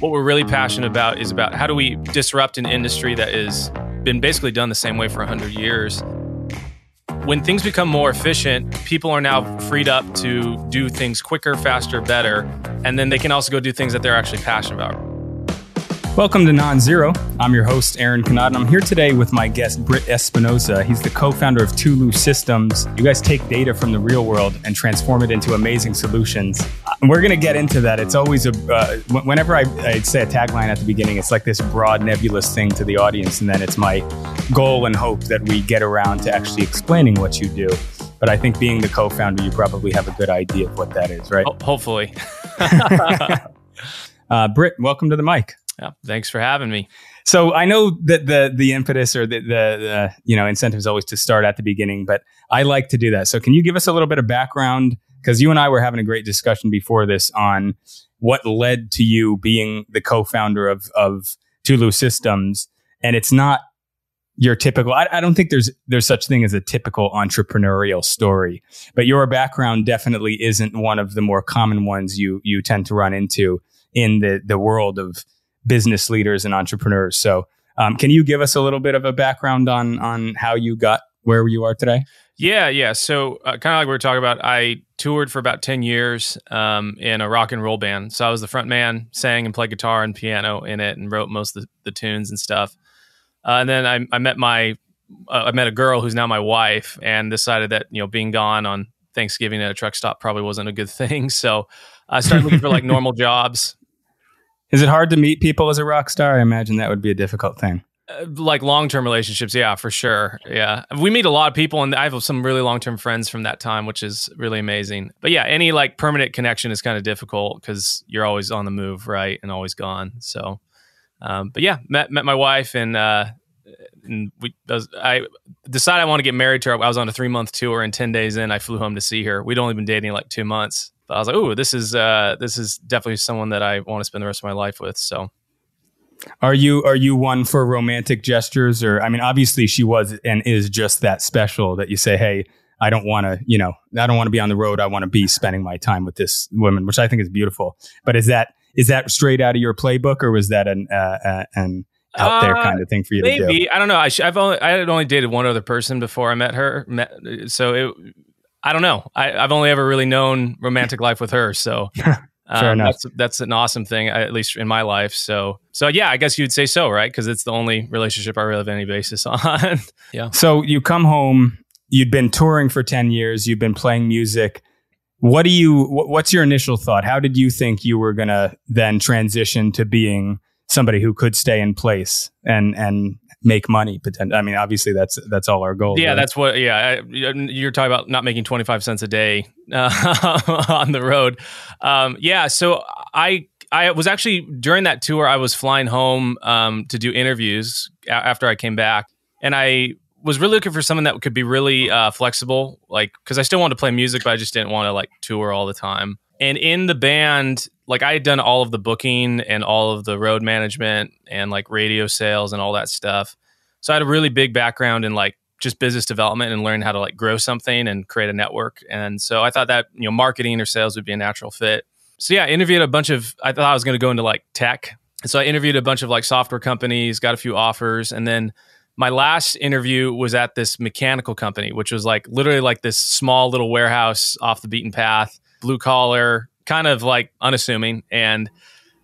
what we're really passionate about is about how do we disrupt an industry that has been basically done the same way for 100 years. When things become more efficient, people are now freed up to do things quicker, faster, better, and then they can also go do things that they're actually passionate about. Welcome to Non Zero. I'm your host, Aaron Kanad, and I'm here today with my guest, Britt Espinosa. He's the co founder of Tulu Systems. You guys take data from the real world and transform it into amazing solutions. We're going to get into that. It's always a, uh, whenever I, I say a tagline at the beginning, it's like this broad, nebulous thing to the audience. And then it's my goal and hope that we get around to actually explaining what you do. But I think being the co founder, you probably have a good idea of what that is, right? hopefully. uh, Britt, welcome to the mic. Yeah, thanks for having me. So I know that the the impetus or the, the, the you know incentive is always to start at the beginning, but I like to do that. So can you give us a little bit of background? Because you and I were having a great discussion before this on what led to you being the co-founder of of Tulu Systems, and it's not your typical. I, I don't think there's there's such thing as a typical entrepreneurial story, but your background definitely isn't one of the more common ones you you tend to run into in the the world of business leaders and entrepreneurs. So, um, can you give us a little bit of a background on on how you got where you are today? Yeah, yeah. So, uh, kind of like we were talking about, I toured for about ten years um, in a rock and roll band. So I was the front man, sang and played guitar and piano in it, and wrote most of the, the tunes and stuff. Uh, and then I, I met my uh, I met a girl who's now my wife, and decided that you know being gone on Thanksgiving at a truck stop probably wasn't a good thing. So I started looking for like normal jobs. Is it hard to meet people as a rock star? I imagine that would be a difficult thing. Uh, like long term relationships, yeah, for sure. Yeah, we meet a lot of people, and I have some really long term friends from that time, which is really amazing. But yeah, any like permanent connection is kind of difficult because you're always on the move, right, and always gone. So, um, but yeah, met met my wife, and uh, and we I decided I want to get married to her. I was on a three month tour, and ten days in, I flew home to see her. We'd only been dating like two months, but I was like, oh, this is uh, this is definitely someone that I want to spend the rest of my life with. So, are you are you one for romantic gestures, or I mean, obviously she was and is just that special that you say, hey, I don't want to, you know, I don't want to be on the road. I want to be spending my time with this woman, which I think is beautiful. But is that is that straight out of your playbook, or was that an uh, uh, an out there uh, kind of thing for you maybe. to do? I don't know. I have only I had only dated one other person before I met her. Met, so it I don't know. I, have only ever really known romantic life with her. So um, that's that's an awesome thing, at least in my life. So so yeah, I guess you'd say so, right? Because it's the only relationship I really have any basis on. yeah. So you come home. You'd been touring for ten years. You've been playing music. What do you? What's your initial thought? How did you think you were gonna then transition to being somebody who could stay in place and and make money. Potentially, I mean, obviously that's that's all our goal. Yeah, right? that's what. Yeah, you're talking about not making 25 cents a day uh, on the road. Um, yeah, so I I was actually during that tour I was flying home um, to do interviews after I came back, and I was really looking for someone that could be really uh, flexible, like because I still wanted to play music, but I just didn't want to like tour all the time. And in the band, like I had done all of the booking and all of the road management and like radio sales and all that stuff. So I had a really big background in like just business development and learn how to like grow something and create a network. And so I thought that, you know, marketing or sales would be a natural fit. So yeah, I interviewed a bunch of I thought I was going to go into like tech. And so I interviewed a bunch of like software companies, got a few offers, and then my last interview was at this mechanical company, which was like literally like this small little warehouse off the beaten path, blue collar, kind of like unassuming. And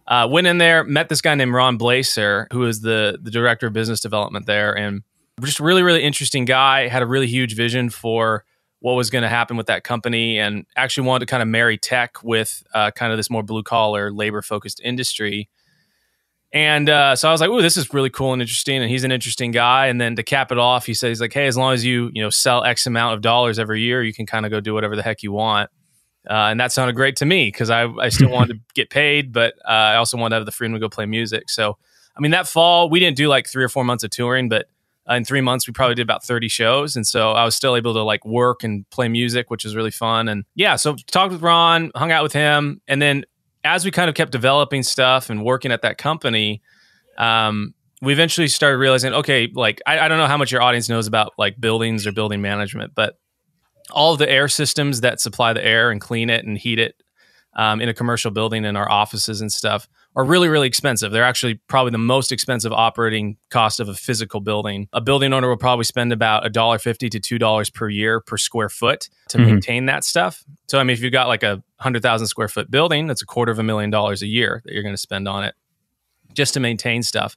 uh, went in there, met this guy named Ron Blaser, who is the the director of business development there, and just really really interesting guy. Had a really huge vision for what was going to happen with that company, and actually wanted to kind of marry tech with uh, kind of this more blue collar labor focused industry. And uh, so I was like, "Ooh, this is really cool and interesting." And he's an interesting guy. And then to cap it off, he says, "He's "Like, hey, as long as you you know sell X amount of dollars every year, you can kind of go do whatever the heck you want." Uh, and that sounded great to me because I, I still wanted to get paid, but uh, I also wanted to have the freedom to go play music. So, I mean, that fall, we didn't do like three or four months of touring, but uh, in three months, we probably did about 30 shows. And so I was still able to like work and play music, which was really fun. And yeah, so talked with Ron, hung out with him. And then as we kind of kept developing stuff and working at that company, um, we eventually started realizing, okay, like I, I don't know how much your audience knows about like buildings or building management, but all of the air systems that supply the air and clean it and heat it um, in a commercial building in our offices and stuff are really really expensive. They're actually probably the most expensive operating cost of a physical building. A building owner will probably spend about $1.50 to $2 per year per square foot to mm-hmm. maintain that stuff. So i mean if you've got like a 100000 square foot building that's a quarter of a million dollars a year that you're going to spend on it just to maintain stuff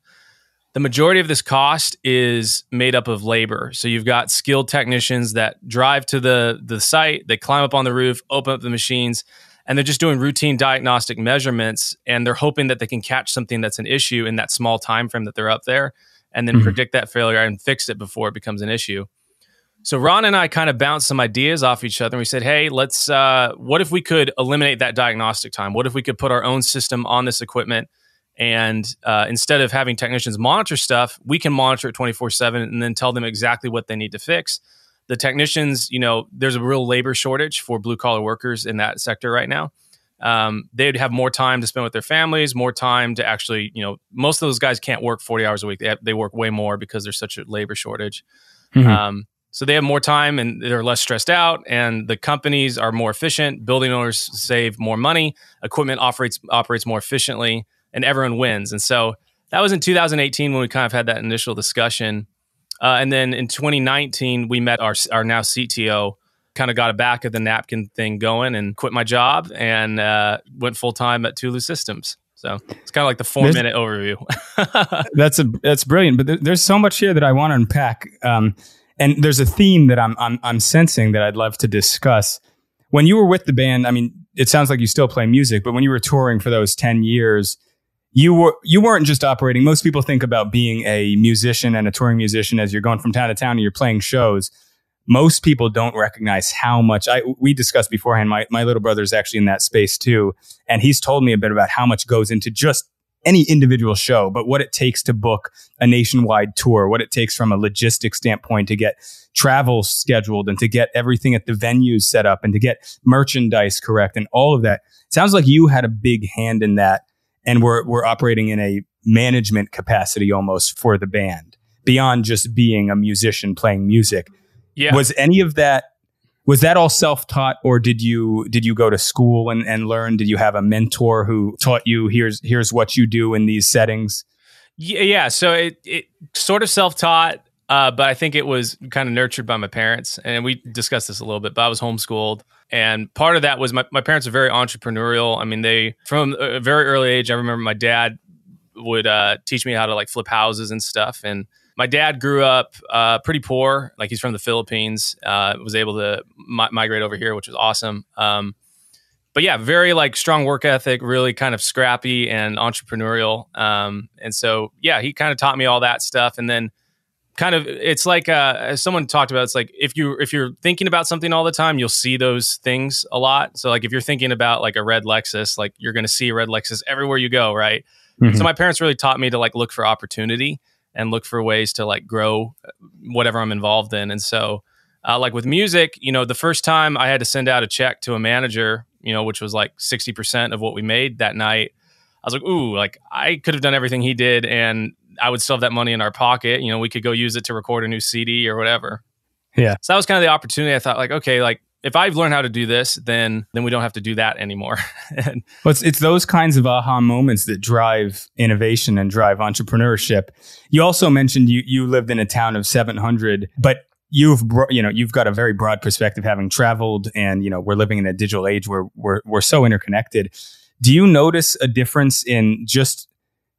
the majority of this cost is made up of labor. So you've got skilled technicians that drive to the the site, they climb up on the roof, open up the machines, and they're just doing routine diagnostic measurements and they're hoping that they can catch something that's an issue in that small time frame that they're up there and then mm-hmm. predict that failure and fix it before it becomes an issue. So Ron and I kind of bounced some ideas off each other and we said, "Hey, let's uh, what if we could eliminate that diagnostic time? What if we could put our own system on this equipment?" And uh, instead of having technicians monitor stuff, we can monitor it 24 7 and then tell them exactly what they need to fix. The technicians, you know, there's a real labor shortage for blue collar workers in that sector right now. Um, they'd have more time to spend with their families, more time to actually, you know, most of those guys can't work 40 hours a week. They, have, they work way more because there's such a labor shortage. Mm-hmm. Um, so they have more time and they're less stressed out, and the companies are more efficient. Building owners save more money. Equipment operates operates more efficiently and everyone wins. And so that was in 2018 when we kind of had that initial discussion. Uh, and then in 2019, we met our, our now CTO, kind of got a back of the napkin thing going and quit my job and uh, went full time at Tulu Systems. So it's kind of like the four there's, minute overview. that's a that's brilliant. But there, there's so much here that I want to unpack. Um, and there's a theme that I'm, I'm I'm sensing that I'd love to discuss. When you were with the band, I mean, it sounds like you still play music, but when you were touring for those ten years, you were you weren't just operating. Most people think about being a musician and a touring musician as you're going from town to town and you're playing shows. Most people don't recognize how much I we discussed beforehand. My my little brother is actually in that space too, and he's told me a bit about how much goes into just any individual show, but what it takes to book a nationwide tour, what it takes from a logistics standpoint to get travel scheduled and to get everything at the venues set up and to get merchandise correct and all of that. It sounds like you had a big hand in that and we're we're operating in a management capacity almost for the band beyond just being a musician playing music. Yeah. Was any of that was that all self-taught or did you did you go to school and, and learn? Did you have a mentor who taught you here's here's what you do in these settings? Yeah, yeah. So it, it sort of self-taught, uh, but I think it was kind of nurtured by my parents. And we discussed this a little bit, but I was homeschooled. And part of that was my, my parents are very entrepreneurial. I mean, they, from a very early age, I remember my dad would uh, teach me how to like flip houses and stuff. And my dad grew up uh, pretty poor. Like he's from the Philippines, uh, was able to mi- migrate over here, which was awesome. Um, but yeah, very like strong work ethic, really kind of scrappy and entrepreneurial. Um, and so, yeah, he kind of taught me all that stuff. And then kind of it's like uh, as someone talked about it's like if you if you're thinking about something all the time you'll see those things a lot. So like if you're thinking about like a red lexus like you're going to see a red lexus everywhere you go right? Mm-hmm. so my parents really taught me to like look for opportunity and look for ways to like grow uh, whatever i'm involved in. And so uh, like with music you know the first time i had to send out a check to a manager you know which was like 60% of what we made that night I was like, ooh, like I could have done everything he did, and I would still have that money in our pocket. You know, we could go use it to record a new CD or whatever. Yeah. So that was kind of the opportunity. I thought, like, okay, like if I've learned how to do this, then then we don't have to do that anymore. and, well, it's, it's those kinds of aha moments that drive innovation and drive entrepreneurship. You also mentioned you you lived in a town of 700, but you've you know you've got a very broad perspective having traveled and you know we're living in a digital age where we're we're so interconnected. Do you notice a difference in just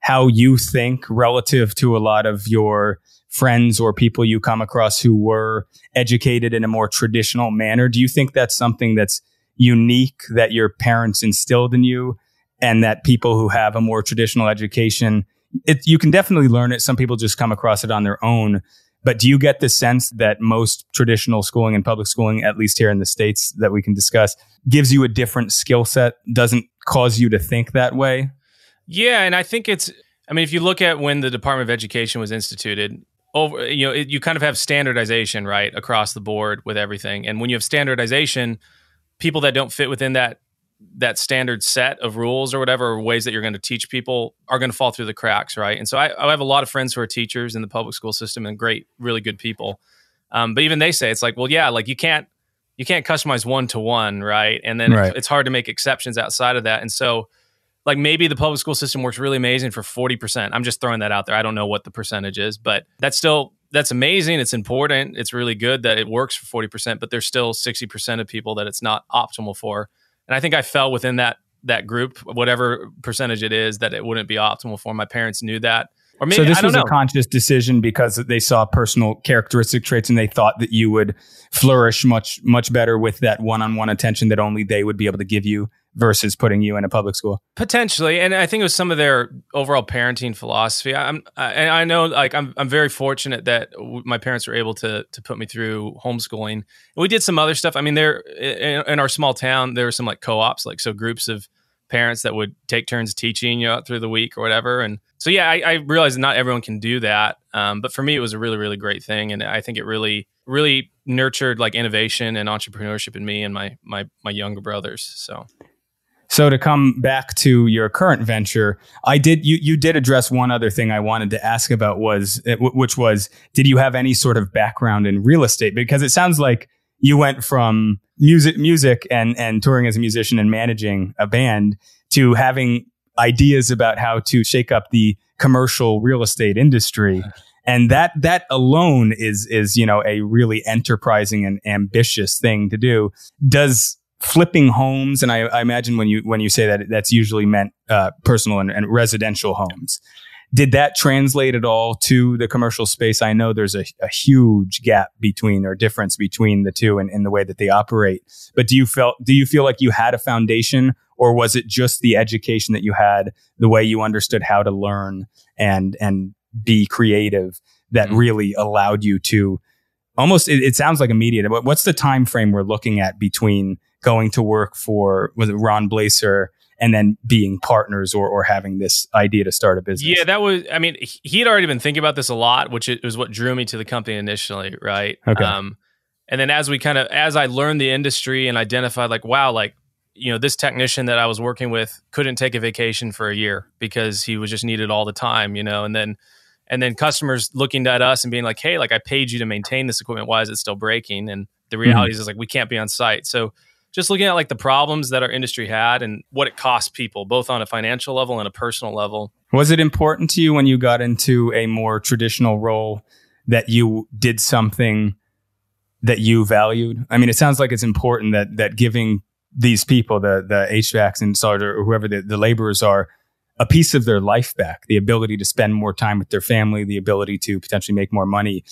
how you think relative to a lot of your friends or people you come across who were educated in a more traditional manner? Do you think that's something that's unique that your parents instilled in you and that people who have a more traditional education, it, you can definitely learn it. Some people just come across it on their own. But do you get the sense that most traditional schooling and public schooling, at least here in the States that we can discuss, gives you a different skill set, doesn't cause you to think that way? Yeah, and I think it's. I mean, if you look at when the Department of Education was instituted, over you know, it, you kind of have standardization right across the board with everything, and when you have standardization, people that don't fit within that that standard set of rules or whatever or ways that you're going to teach people are going to fall through the cracks, right? And so I, I, have a lot of friends who are teachers in the public school system and great, really good people. Um, but even they say it's like, well, yeah, like you can't you can't customize one to one, right? And then right. it's hard to make exceptions outside of that. And so, like maybe the public school system works really amazing for 40%. I'm just throwing that out there. I don't know what the percentage is, but that's still that's amazing. It's important. It's really good that it works for 40%, but there's still 60% of people that it's not optimal for. And I think I fell within that that group, whatever percentage it is, that it wouldn't be optimal for. My parents knew that. Or maybe, so this was know. a conscious decision because they saw personal characteristic traits and they thought that you would flourish much much better with that one-on-one attention that only they would be able to give you versus putting you in a public school? Potentially and i think it was some of their overall parenting philosophy. I'm I, and i know like i'm i'm very fortunate that my parents were able to to put me through homeschooling. And we did some other stuff. I mean there in, in our small town there were some like co-ops like so groups of parents that would take turns teaching you know, through the week or whatever. And so yeah i, I realize not everyone can do that. Um, but for me it was a really really great thing. And i think it really really nurtured like innovation and entrepreneurship in me and my my my younger brothers. So so to come back to your current venture, I did you you did address one other thing I wanted to ask about was eh, which was did you have any sort of background in real estate? Because it sounds like you went from music music and and touring as a musician and managing a band to having ideas about how to shake up the commercial real estate industry. And that that alone is is you know a really enterprising and ambitious thing to do. Does flipping homes, and I, I, imagine when you when you say that, that's usually meant uh, personal and, and, residential homes. Did that translate at all to the commercial space? I know there's a, a huge gap between or difference between the two in, in the way that they operate. But do you feel do you feel like you had a foundation, or was it just the education that you had, the way you understood how to learn and and be creative that mm-hmm. really allowed you to almost it, it, sounds like immediate but what's the time frame we're looking at between going to work for was Ron Blaser and then being partners or, or having this idea to start a business. Yeah, that was, I mean, he had already been thinking about this a lot, which was what drew me to the company initially. Right. Okay. Um, and then as we kind of, as I learned the industry and identified like, wow, like, you know, this technician that I was working with couldn't take a vacation for a year because he was just needed all the time, you know, and then, and then customers looking at us and being like, Hey, like I paid you to maintain this equipment. Why is it still breaking? And the reality mm-hmm. is like, we can't be on site. So, just looking at like the problems that our industry had and what it cost people, both on a financial level and a personal level. Was it important to you when you got into a more traditional role that you did something that you valued? I mean, it sounds like it's important that that giving these people, the the HVACs installers or whoever the, the laborers are, a piece of their life back, the ability to spend more time with their family, the ability to potentially make more money.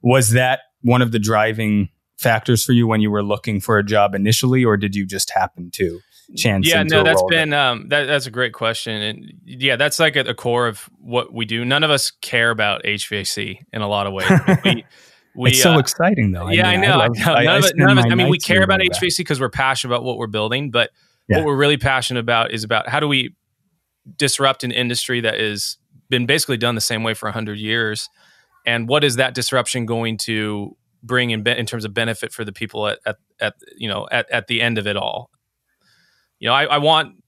Was that one of the driving factors for you when you were looking for a job initially, or did you just happen to chance? Yeah, no, that's been um, that, that's a great question, and yeah, that's like at the core of what we do. None of us care about HVAC in a lot of ways. We, we, it's so uh, exciting though. Yeah, I, mean, I know. I, love, I, none, of it, none of us. I mean, we care about HVAC because we're passionate about what we're building, but yeah. what we're really passionate about is about how do we disrupt an industry that has been basically done the same way for 100 years and what is that disruption going to bring in, be- in terms of benefit for the people at, at, at you know at, at the end of it all. You know I, I want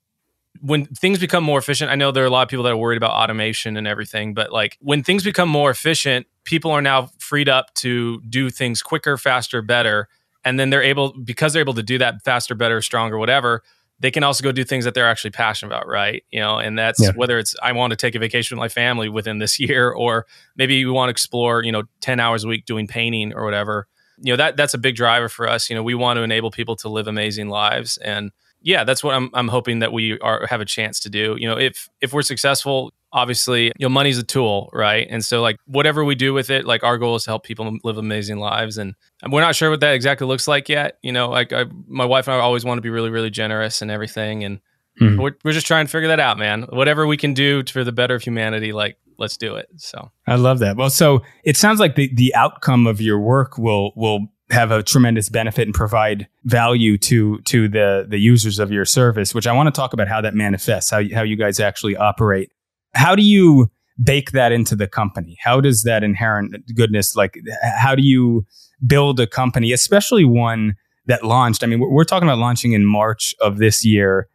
when things become more efficient i know there are a lot of people that are worried about automation and everything but like when things become more efficient people are now freed up to do things quicker faster better and then they're able because they're able to do that faster better stronger whatever they can also go do things that they're actually passionate about, right? You know, and that's yeah. whether it's I want to take a vacation with my family within this year, or maybe we want to explore, you know, ten hours a week doing painting or whatever. You know, that that's a big driver for us. You know, we want to enable people to live amazing lives, and yeah, that's what I'm I'm hoping that we are have a chance to do. You know, if if we're successful, obviously, you know, money's a tool, right? And so like whatever we do with it, like our goal is to help people live amazing lives and we're not sure what that exactly looks like yet. You know, like I, my wife and I always want to be really really generous and everything and mm-hmm. we're we're just trying to figure that out, man. Whatever we can do for the better of humanity, like let's do it. So I love that. Well, so it sounds like the the outcome of your work will will have a tremendous benefit and provide value to to the the users of your service which i want to talk about how that manifests how, how you guys actually operate how do you bake that into the company? How does that inherent goodness, like, how do you build a company, especially one that launched? I mean, we're talking about launching in March of this year.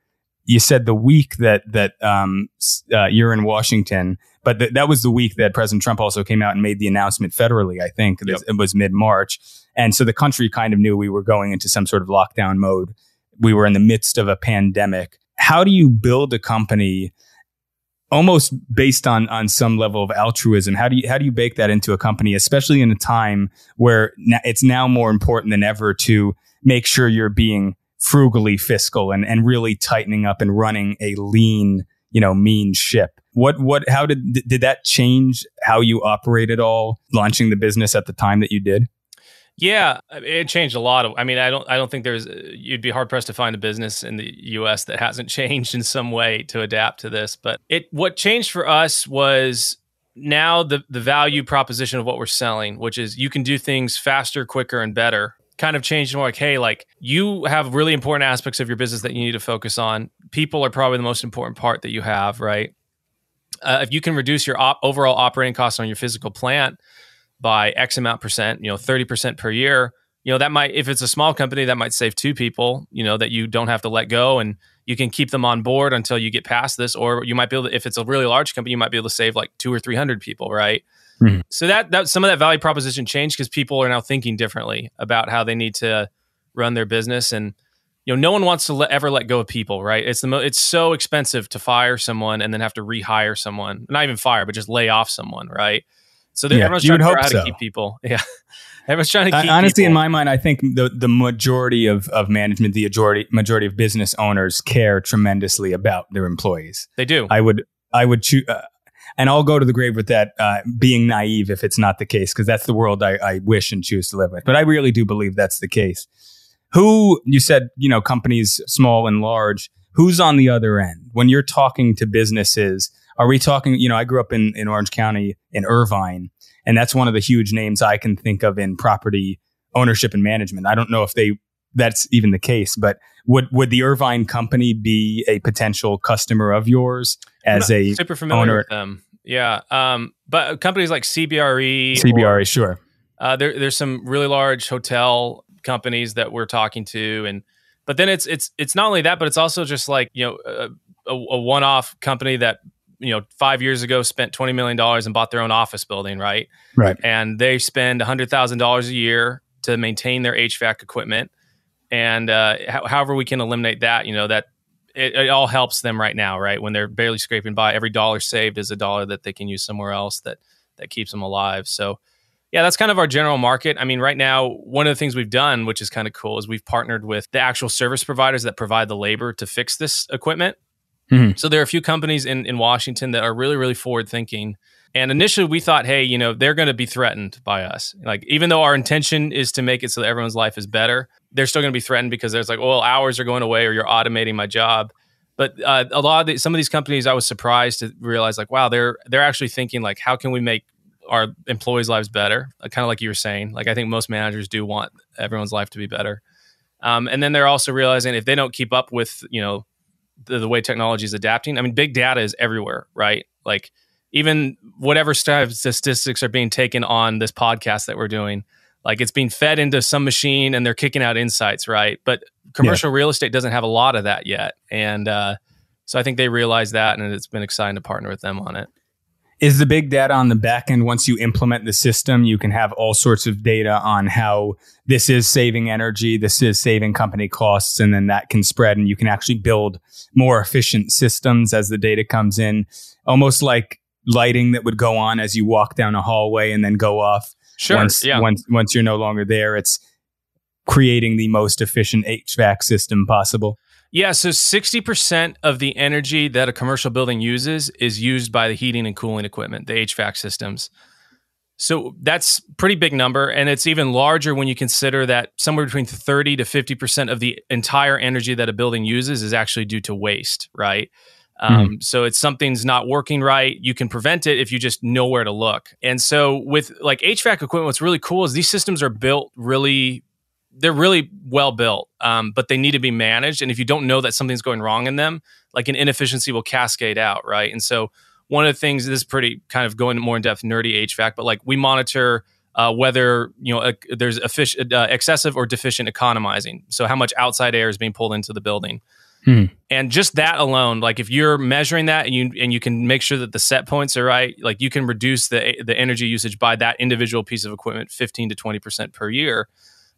You said the week that that um, uh, you're in Washington, but th- that was the week that President Trump also came out and made the announcement federally. I think yep. it was mid March, and so the country kind of knew we were going into some sort of lockdown mode. We were in the midst of a pandemic. How do you build a company? Almost based on on some level of altruism. How do you how do you bake that into a company especially in a time where it's now more important than ever to make sure you're being frugally fiscal and and really tightening up and running a lean you know mean ship? What what how did did that change how you operate at all launching the business at the time that you did yeah, it changed a lot. Of, I mean, I don't, I don't think there's. You'd be hard pressed to find a business in the U.S. that hasn't changed in some way to adapt to this. But it, what changed for us was now the the value proposition of what we're selling, which is you can do things faster, quicker, and better. Kind of changed more like, hey, like you have really important aspects of your business that you need to focus on. People are probably the most important part that you have, right? Uh, if you can reduce your op- overall operating costs on your physical plant by X amount percent, you know, 30% per year, you know, that might, if it's a small company, that might save two people, you know, that you don't have to let go and you can keep them on board until you get past this. Or you might be able to, if it's a really large company, you might be able to save like two or 300 people, right? Mm-hmm. So that, that, some of that value proposition changed because people are now thinking differently about how they need to run their business. And, you know, no one wants to let, ever let go of people, right? It's the mo- it's so expensive to fire someone and then have to rehire someone, not even fire, but just lay off someone, right? So yeah, everyone's trying to figure out how so. to keep people. Yeah. Everyone's trying to keep honestly, people. in my mind, I think the the majority of, of management, the majority majority of business owners care tremendously about their employees. They do. I would I would choose, uh, and I'll go to the grave with that uh, being naive if it's not the case, because that's the world I, I wish and choose to live with. But I really do believe that's the case. Who you said you know companies small and large. Who's on the other end when you're talking to businesses? Are we talking, you know, I grew up in, in Orange County in Irvine, and that's one of the huge names I can think of in property ownership and management. I don't know if they that's even the case, but would would the Irvine company be a potential customer of yours as a super familiar owner? with them? Yeah, um, but companies like CBRE, CBRE, or, sure. Uh, there, there's some really large hotel companies that we're talking to, and but then it's it's it's not only that, but it's also just like you know a, a, a one-off company that you know five years ago spent twenty million dollars and bought their own office building, right? Right. And they spend hundred thousand dollars a year to maintain their HVAC equipment, and uh, however we can eliminate that, you know that it, it, all helps them right now, right? When they're barely scraping by, every dollar saved is a dollar that they can use somewhere else that that keeps them alive. So. Yeah, that's kind of our general market. I mean, right now, one of the things we've done, which is kind of cool, is we've partnered with the actual service providers that provide the labor to fix this equipment. Mm-hmm. So there are a few companies in, in Washington that are really, really forward thinking. And initially we thought, hey, you know, they're going to be threatened by us. Like, even though our intention is to make it so that everyone's life is better, they're still going to be threatened because there's like, well, hours are going away or you're automating my job. But uh, a lot of the, some of these companies, I was surprised to realize, like, wow, they're they're actually thinking like, how can we make our employees' lives better? Uh, kind of like you were saying. Like, I think most managers do want everyone's life to be better. Um, and then they're also realizing if they don't keep up with, you know, the, the way technology is adapting. I mean, big data is everywhere, right? Like even whatever statistics are being taken on this podcast that we're doing, like it's being fed into some machine and they're kicking out insights, right? But commercial yeah. real estate doesn't have a lot of that yet, and uh, so I think they realize that, and it's been exciting to partner with them on it is the big data on the back end once you implement the system you can have all sorts of data on how this is saving energy this is saving company costs and then that can spread and you can actually build more efficient systems as the data comes in. Almost like lighting that would go on as you walk down a hallway and then go off. Sure once yeah. once once you're no longer there it's creating the most efficient HVAC system possible yeah, so 60% of the energy that a commercial building uses is used by the heating and cooling equipment, the HVAC systems. So that's pretty big number and it's even larger when you consider that somewhere between 30 to 50% of the entire energy that a building uses is actually due to waste, right? Um, mm-hmm. so it's something's not working right. You can prevent it if you just know where to look. And so with like HVAC equipment, what's really cool is these systems are built really they're really well built, um, but they need to be managed. And if you don't know that something's going wrong in them, like an inefficiency will cascade out, right? And so one of the things this is pretty kind of going more in depth nerdy HVAC, but like we monitor uh, whether you know uh, there's effic- uh, excessive or deficient economizing. So how much outside air is being pulled into the building. Hmm. And just that alone, like if you're measuring that and you and you can make sure that the set points are right, like you can reduce the the energy usage by that individual piece of equipment 15 to 20 percent per year,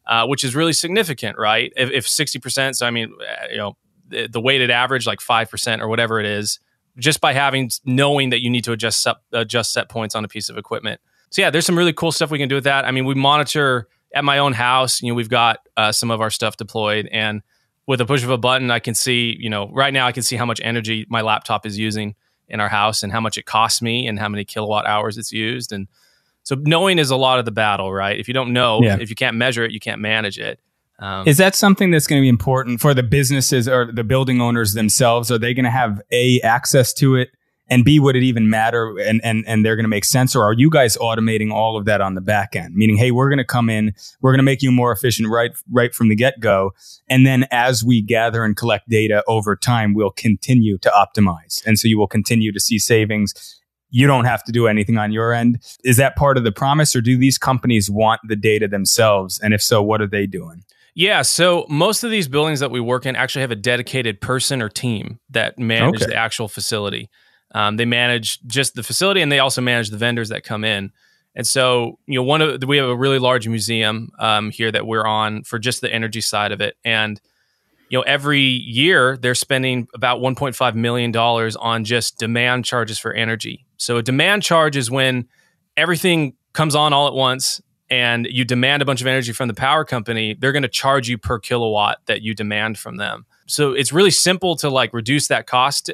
uh, which is really significant, right? If, 60 percent, so I mean, uh, you know, the, the weighted average like five percent or whatever it is, just by having knowing that you need to adjust set, adjust set points on a piece of equipment. So yeah, there's some really cool stuff we can do with that. I mean, we monitor at my own house. You know, we've got uh, some of our stuff deployed and with a push of a button, I can see, you know, right now I can see how much energy my laptop is using in our house and how much it costs me and how many kilowatt hours it's used. And so knowing is a lot of the battle, right? If you don't know, yeah. if you can't measure it, you can't manage it. Um, is that something that's going to be important for the businesses or the building owners themselves? Are they going to have a access to it and B, would it even matter and, and, and they're going to make sense? Or are you guys automating all of that on the back end? Meaning, hey, we're going to come in, we're going to make you more efficient right, right from the get go. And then as we gather and collect data over time, we'll continue to optimize. And so you will continue to see savings. You don't have to do anything on your end. Is that part of the promise or do these companies want the data themselves? And if so, what are they doing? Yeah, so most of these buildings that we work in actually have a dedicated person or team that manage okay. the actual facility. Um, they manage just the facility, and they also manage the vendors that come in. And so, you know, one of we have a really large museum um, here that we're on for just the energy side of it, and you know, every year they're spending about 1.5 million dollars on just demand charges for energy. So, a demand charge is when everything comes on all at once and you demand a bunch of energy from the power company, they're going to charge you per kilowatt that you demand from them. So it's really simple to like reduce that cost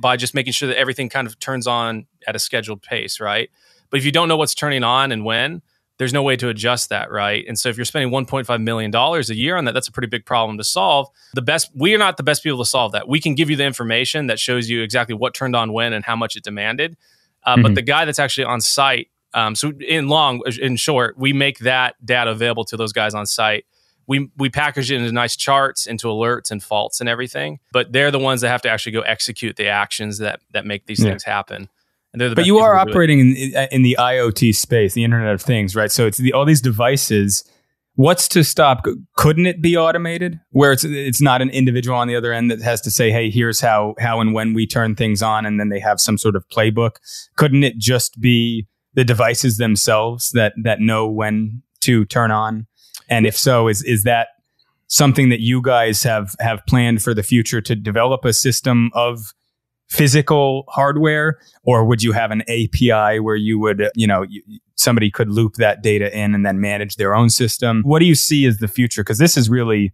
by just making sure that everything kind of turns on at a scheduled pace, right? But if you don't know what's turning on and when, there's no way to adjust that, right? And so if you're spending 1.5 million dollars a year on that, that's a pretty big problem to solve. The best we are not the best people to solve that. We can give you the information that shows you exactly what turned on when and how much it demanded. Uh, mm-hmm. But the guy that's actually on site, um, so in long, in short, we make that data available to those guys on site we we package it into nice charts, into alerts and faults and everything. But they're the ones that have to actually go execute the actions that that make these yeah. things happen. And they're the but you are operating in, in the IoT space, the Internet of Things, right? So it's the, all these devices. What's to stop? Couldn't it be automated, where it's it's not an individual on the other end that has to say, "Hey, here's how how and when we turn things on," and then they have some sort of playbook? Couldn't it just be the devices themselves that that know when to turn on and if so, is is that something that you guys have have planned for the future to develop a system of physical hardware or would you have an API where you would you know you, somebody could loop that data in and then manage their own system? What do you see as the future? Because this is really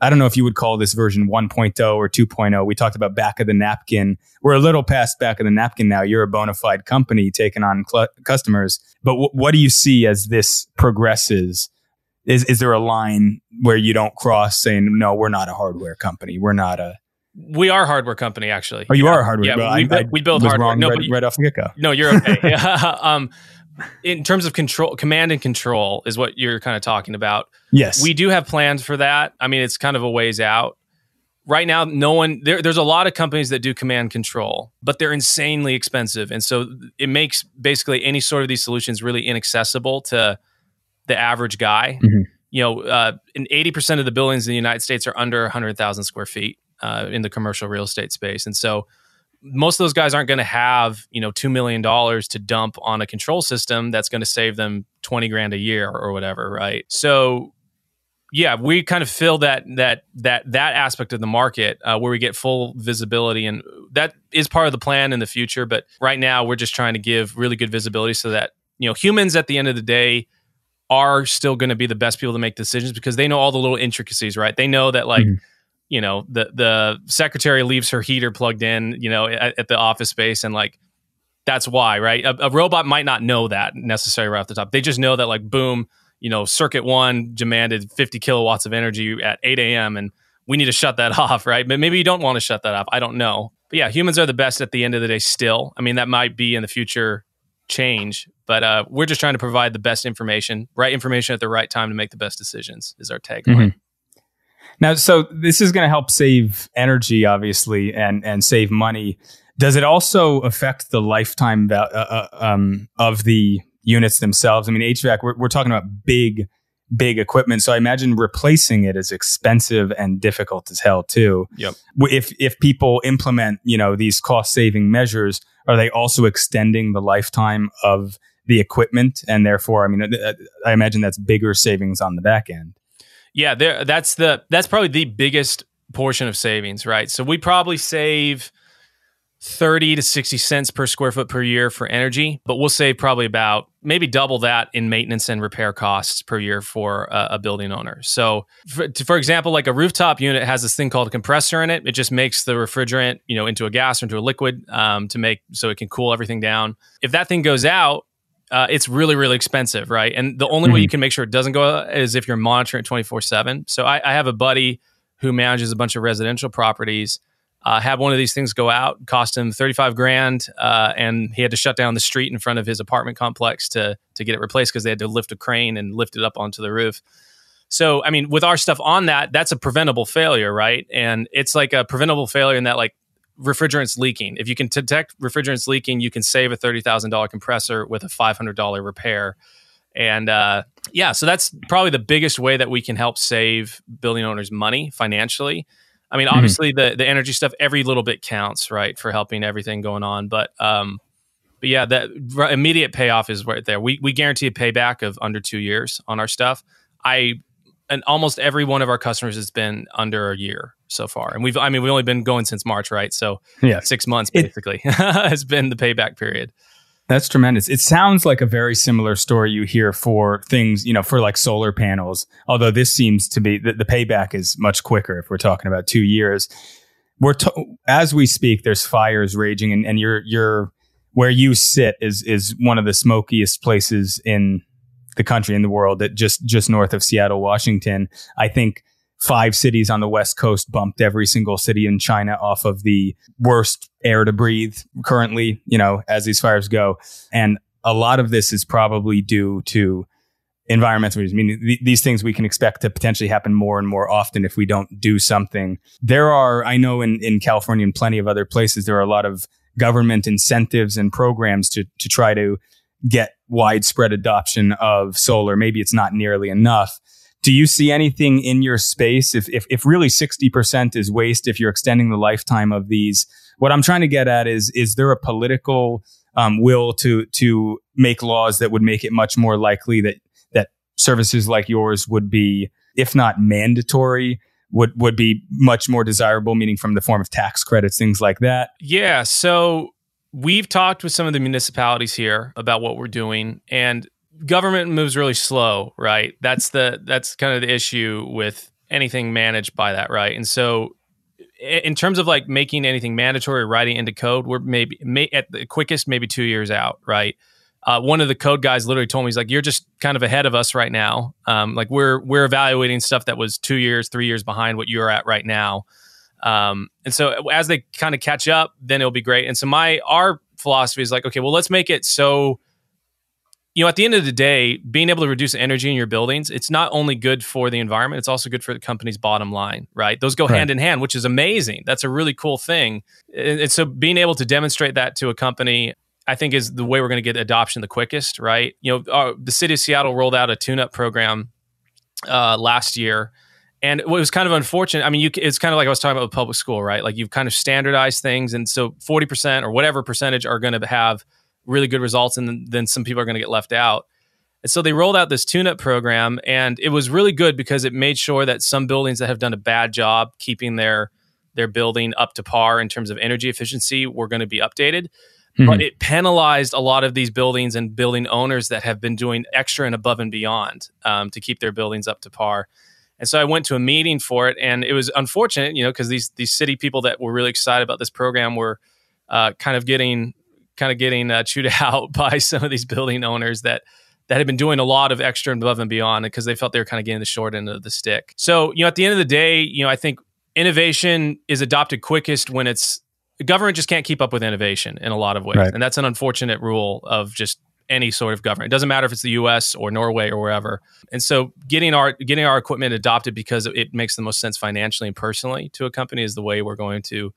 I don't know if you would call this version 1.0 or 2.0 we talked about back of the napkin. We're a little past back of the napkin now. You're a bona fide company taking on cl- customers. But w- what do you see as this progresses? Is is there a line where you don't cross saying no we're not a hardware company. We're not a we are a hardware company actually. Oh you yeah. are a hardware yeah well, we, I, we, build hardware. no, right, right, off the get-go. No you're okay. Um in terms of control command and control is what you're kind of talking about. Yes. We do have plans for that. I mean it's kind of a ways out. Right now no one there, there's a lot of companies that do command control but they're insanely expensive. And so it makes basically any sort of these solutions really inaccessible to the average guy. Mm-hmm. You know, uh, in eighty percent of the buildings in the United States are under hundred thousand square feet uh, in the commercial real estate space, and so most of those guys aren't going to have you know two million dollars to dump on a control system that's going to save them twenty grand a year or whatever, right? So yeah, we kind of fill that that that that aspect of the market uh, where we get full visibility, and that is part of the plan in the future. But right now, we're just trying to give really good visibility so that you know humans at the end of the day are still going to be the best people to make decisions because they know all the little intricacies, right? They know that like, mm-hmm. You know, the the secretary leaves her heater plugged in, you know, at, at the office space, and like that's why, right? A, a, robot might not know that necessarily right off the top. They just know that like, boom, you know, circuit one demanded 50 kilowatts of energy at 8 a.m. and we need to shut that off, right? But maybe you don't want to shut that off. I don't know. But yeah, humans are the best at the end of the day still. I mean, that might be in the future change, but uh, we're just trying to provide the best information, right information at the right time to make the best decisions. Is our tagline. Mm-hmm. Now, so this is going to help save energy, obviously, and and save money. Does it also affect the lifetime val- uh, uh, um, of the units themselves? I mean, HVAC. We're, we're talking about big big equipment. So I imagine replacing it is expensive and difficult as hell too. Yep. If if people implement, you know, these cost saving measures, are they also extending the lifetime of the equipment and therefore, I mean, I imagine that's bigger savings on the back end. Yeah, there that's the that's probably the biggest portion of savings, right? So we probably save 30 to 60 cents per square foot per year for energy, but we'll save probably about maybe double that in maintenance and repair costs per year for a, a building owner. So, for, for, example, like a rooftop unit has this thing called a compressor in it. It just makes the refrigerant, you know, into a gas or into a liquid um, to make so it can cool everything down. If that thing goes out, uh, it's really, really expensive, right? And the only mm-hmm. way you can make sure it doesn't go out is if you're monitoring it 24 7. So, I, I have a buddy who manages a bunch of residential properties uh, had one of these things go out, cost him 35 grand, uh, and he had to shut down the street in front of his apartment complex to to get it replaced because they had to lift a crane and lift it up onto the roof. So, I mean, with our stuff on that, that's a preventable failure, right? And it's like a preventable failure in that, like, refrigerants leaking. If you can detect refrigerants leaking, you can save a thirty thousand dollar compressor with a five hundred dollar repair. And uh, yeah, so that's probably the biggest way that we can help save building owners money financially I mean, mm-hmm. obviously mm-hmm. the the energy stuff, every little bit counts, right, for helping everything going on. But um, but yeah, that immediate payoff is right there. We we guarantee a payback of under two years on our stuff. I and almost every one of our customers has been under a year so far, and we've I mean we've only been going since March, right? So yeah, six months basically it, has been the payback period. That's tremendous. It sounds like a very similar story you hear for things, you know, for like solar panels. Although this seems to be the, the payback is much quicker if we're talking about two years. We're to, as we speak, there's fires raging, and, and you're you're where you sit is is one of the smokiest places in the country in the world. That just just north of Seattle, Washington. I think five cities on the West Coast bumped every single city in China off of the worst air to breathe currently, you know, as these fires go. And a lot of this is probably due to environmental reasons. I th- these things we can expect to potentially happen more and more often if we don't do something. There are, I know in, in California and plenty of other places, there are a lot of government incentives and programs to, to try to get widespread adoption of solar. Maybe it's not nearly enough do you see anything in your space? If, if, if really 60% is waste if you're extending the lifetime of these what i'm trying to get at is is there a political um, will to to make laws that would make it much more likely that that services like yours would be if not mandatory would would be much more desirable meaning from the form of tax credits things like that? Yeah so we've talked with some of the municipalities here about what we're doing and government moves really slow, right? That's the that's kind of the issue with anything managed by that, right? And so in terms of like making anything mandatory writing into code, we're maybe may, at the quickest maybe 2 years out, right? Uh, one of the code guys literally told me he's like you're just kind of ahead of us right now um, like we're we're evaluating stuff that was two years three years behind what you're at right now um, and so as they kind of catch up then it'll be great and so my our philosophy is like okay well let's make it so you know, at the end of the day, being able to reduce energy in your buildings, it's not only good for the environment, it's also good for the company's bottom line, right? Those go right. hand in hand, which is amazing. That's a really cool thing. And, so being able to demonstrate that to a company, I think is the way we're going to get adoption the quickest, right? You know, our, the city of Seattle rolled out a tune-up program uh, last year. And it was kind of unfortunate. I mean, you, it's kind of like I was talking about with public school, right? Like you've kind of standardized things. And so 40% or whatever percentage are going to have – really good results, and then some people are going to get left out. And so they rolled out this tune up program, and it was really good because it made sure that some buildings that have done a bad job keeping their their building up to par in terms of energy efficiency were going to be updated. Mm-hmm. But it penalized a lot of these buildings and building owners that have been doing extra and above and beyond um, to keep their buildings up to par. And so I went to a meeting for it, and it was unfortunate, you know, because these these city people that were really excited about this program were uh, kind of getting kind of getting uh, chewed out by some of these building owners that that had been doing a lot of extra and above and beyond because they felt they were kind of getting the short end of the stick. So, you know, at the end of the day, you know, I think innovation is adopted quickest when it's government just can't keep up with innovation in a lot of ways. Right. And that's an unfortunate rule of just any sort of government. It doesn't matter if it's the US or Norway or wherever. And so getting our getting our equipment adopted because it makes the most sense financially and personally to a company is the way we're going to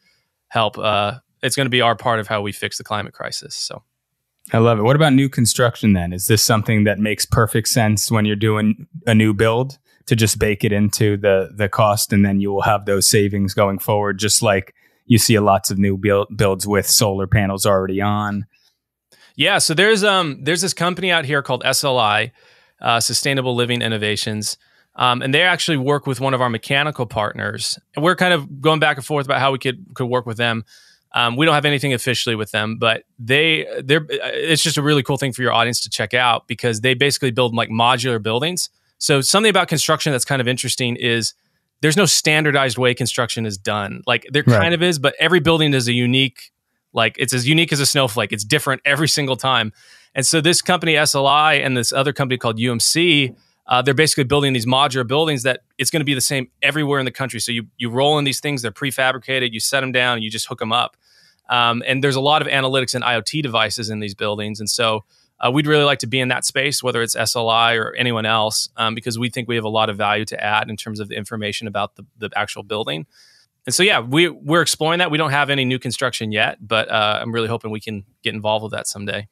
help uh, it's going to be our part of how we fix the climate crisis. So. I love it. What about new construction then? Is this something that makes perfect sense when you're doing a new build to just bake it into the the cost and then you will have those savings going forward just like you see lots of new build, builds with solar panels already on. Yeah, so there's um there's this company out here called SLI, uh, Sustainable Living Innovations. Um, and they actually work with one of our mechanical partners. And we're kind of going back and forth about how we could could work with them. Um, we don't have anything officially with them, but they they're it's just a really cool thing for your audience to check out because they basically build like modular buildings. So something about construction that's kind of interesting is there's no standardized way construction is done. Like there right. kind of is, but every building is a unique like it's as unique as a snowflake. It's different every single time. And so this company SLI and this other company called UMC, uh, they're basically building these modular buildings that it's going to be the same everywhere in the country. So you you roll in these things, they're prefabricated, you set them down, you just hook them up. Um, and there's a lot of analytics and IoT devices in these buildings, and so uh, we'd really like to be in that space, whether it's SLI or anyone else, um, because we think we have a lot of value to add in terms of the information about the, the actual building and so yeah, we we're exploring that. We don't have any new construction yet, but uh, I'm really hoping we can get involved with that someday.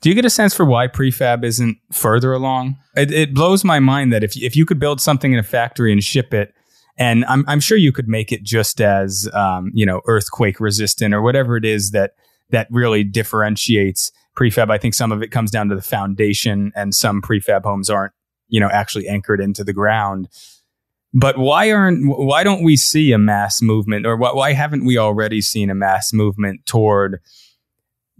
Do you get a sense for why prefab isn't further along? It, it blows my mind that if if you could build something in a factory and ship it, and I'm I'm sure you could make it just as um, you know earthquake resistant or whatever it is that that really differentiates prefab. I think some of it comes down to the foundation, and some prefab homes aren't you know actually anchored into the ground. But why aren't why don't we see a mass movement, or why, why haven't we already seen a mass movement toward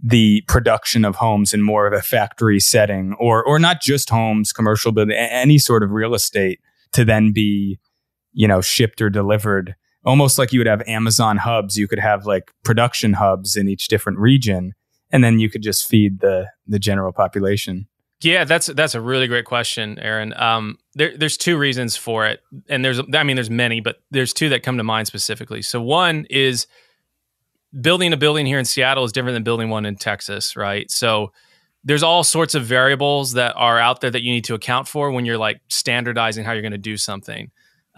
the production of homes in more of a factory setting, or or not just homes, commercial building, any sort of real estate to then be, you know, shipped or delivered? Almost like you would have Amazon hubs, you could have like production hubs in each different region, and then you could just feed the the general population. Yeah, that's that's a really great question, Aaron. Um, there, there's two reasons for it, and there's I mean there's many, but there's two that come to mind specifically. So one is building a building here in Seattle is different than building one in Texas, right? So there's all sorts of variables that are out there that you need to account for when you're like standardizing how you're going to do something.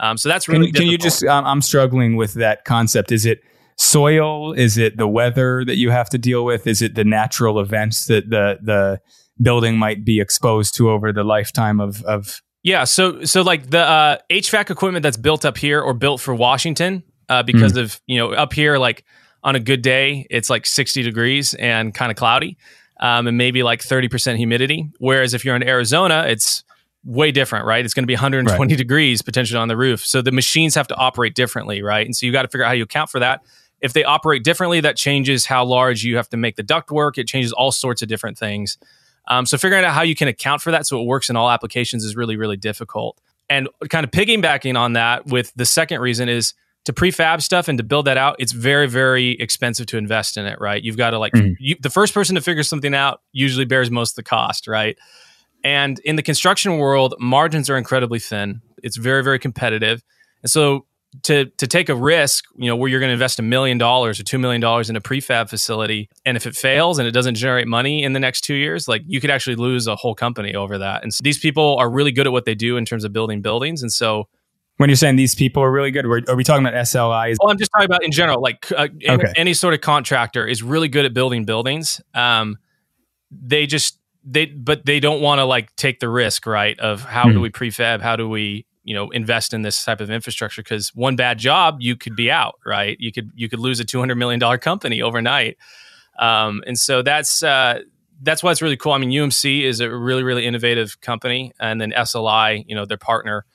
Um, so that's really. Can, can you just? Um, I'm struggling with that concept. Is it soil? Is it the weather that you have to deal with? Is it the natural events that the the building might be exposed to over the lifetime of of yeah so so like the uh, hvac equipment that's built up here or built for washington uh, because mm of you know up here like on a good day it's like 60 degrees and kind of cloudy um, and maybe like 30% humidity whereas if you're in arizona it's way different right it's going to be 120 right. degrees potentially on the roof so the machines have to operate differently right and so you got to figure out how you account for that if they operate differently that changes how large you have to make the duct work it changes all sorts of different things um, so figuring out how you can account for that so it works in all applications is really, really difficult. And kind of piggybacking on that with the second reason is to prefab stuff and to build that out, it's very, very expensive to invest in it, right? You've got to like, mm-hmm. you, the first person to figure something out usually bears most of the cost, right? And in the construction world, margins are incredibly thin. It's very, very competitive. And so to to take a risk, you know, where you're going to invest a million dollars or two million dollars in a prefab facility, and if it fails and it doesn't generate money in the next two years, like you could actually lose a whole company over that. And so these people are really good at what they do in terms of building buildings, and so. When you're saying these people are really good, are we talking about SLIs? Well, I'm just talking about in general. Like uh, okay. any, any, sort of contractor is really good at building buildings. Um, they just they, but they don't want to like take the risk, right? Of how mm. do hmm. we prefab? How do we you know invest in this type of infrastructure because one bad job you could be out right you could you could lose a 200 million dollar company overnight um, and so that's uh, that's why it's really cool i mean umc is a really really innovative company and then sli you know their partner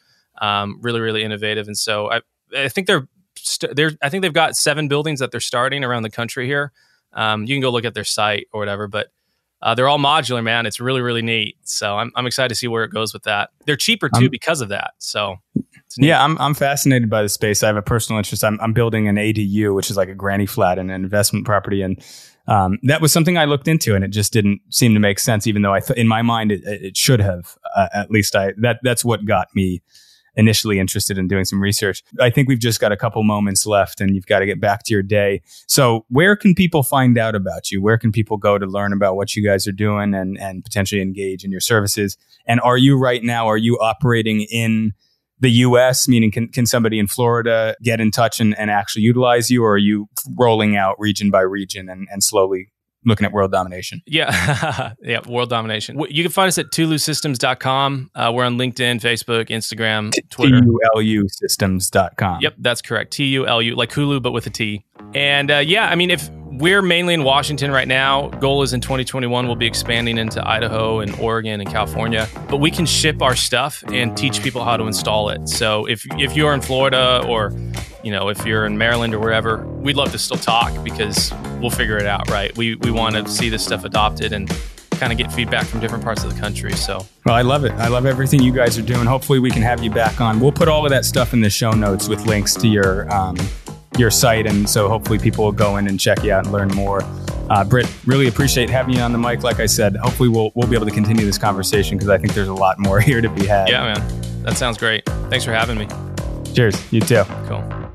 um, really really innovative and so i i think they're st- they're i think they've got seven buildings that they're starting around the country here um, you can go look at their site or whatever but uh, they're all modular, man. It's really, really neat. So I'm, I'm excited to see where it goes with that. They're cheaper too because of that. So yeah, I'm, I'm fascinated by the space. I have a personal interest. I'm, I'm building an ADU, which is like a granny flat and an investment property. And um, that was something I looked into and it just didn't seem to make sense, even though I, th- in my mind, it, it should have, uh, at least I, that, that's what got me initially interested in doing some research. I think we've just got a couple moments left and you've got to get back to your day. So where can people find out about you? Where can people go to learn about what you guys are doing and, and potentially engage in your services? And are you right now, are you operating in the US, meaning can, can somebody in Florida get in touch and, and actually utilize you or are you rolling out region by region and, and slowly looking at world domination. Yeah. yeah. World domination. You can find us at tulusystems.com. Uh, we're on LinkedIn, Facebook, Instagram, Twitter. T-U-L-U systems.com. Yep. That's correct. T-U-L-U, like Hulu, but with a T. And uh, yeah, I mean, if we're mainly in Washington right now, goal is in 2021, we'll be expanding into Idaho and Oregon and California, but we can ship our stuff and teach people how to install it. So if, if you're in Florida or you know, if you're in Maryland or wherever, we'd love to still talk because we'll figure it out, right? We we want to see this stuff adopted and kind of get feedback from different parts of the country. So, well, I love it. I love everything you guys are doing. Hopefully, we can have you back on. We'll put all of that stuff in the show notes with links to your um, your site, and so hopefully people will go in and check you out and learn more. Uh, Britt, really appreciate having you on the mic. Like I said, hopefully we'll we'll be able to continue this conversation because I think there's a lot more here to be had. Yeah, man, that sounds great. Thanks for having me. Cheers. You too. Cool.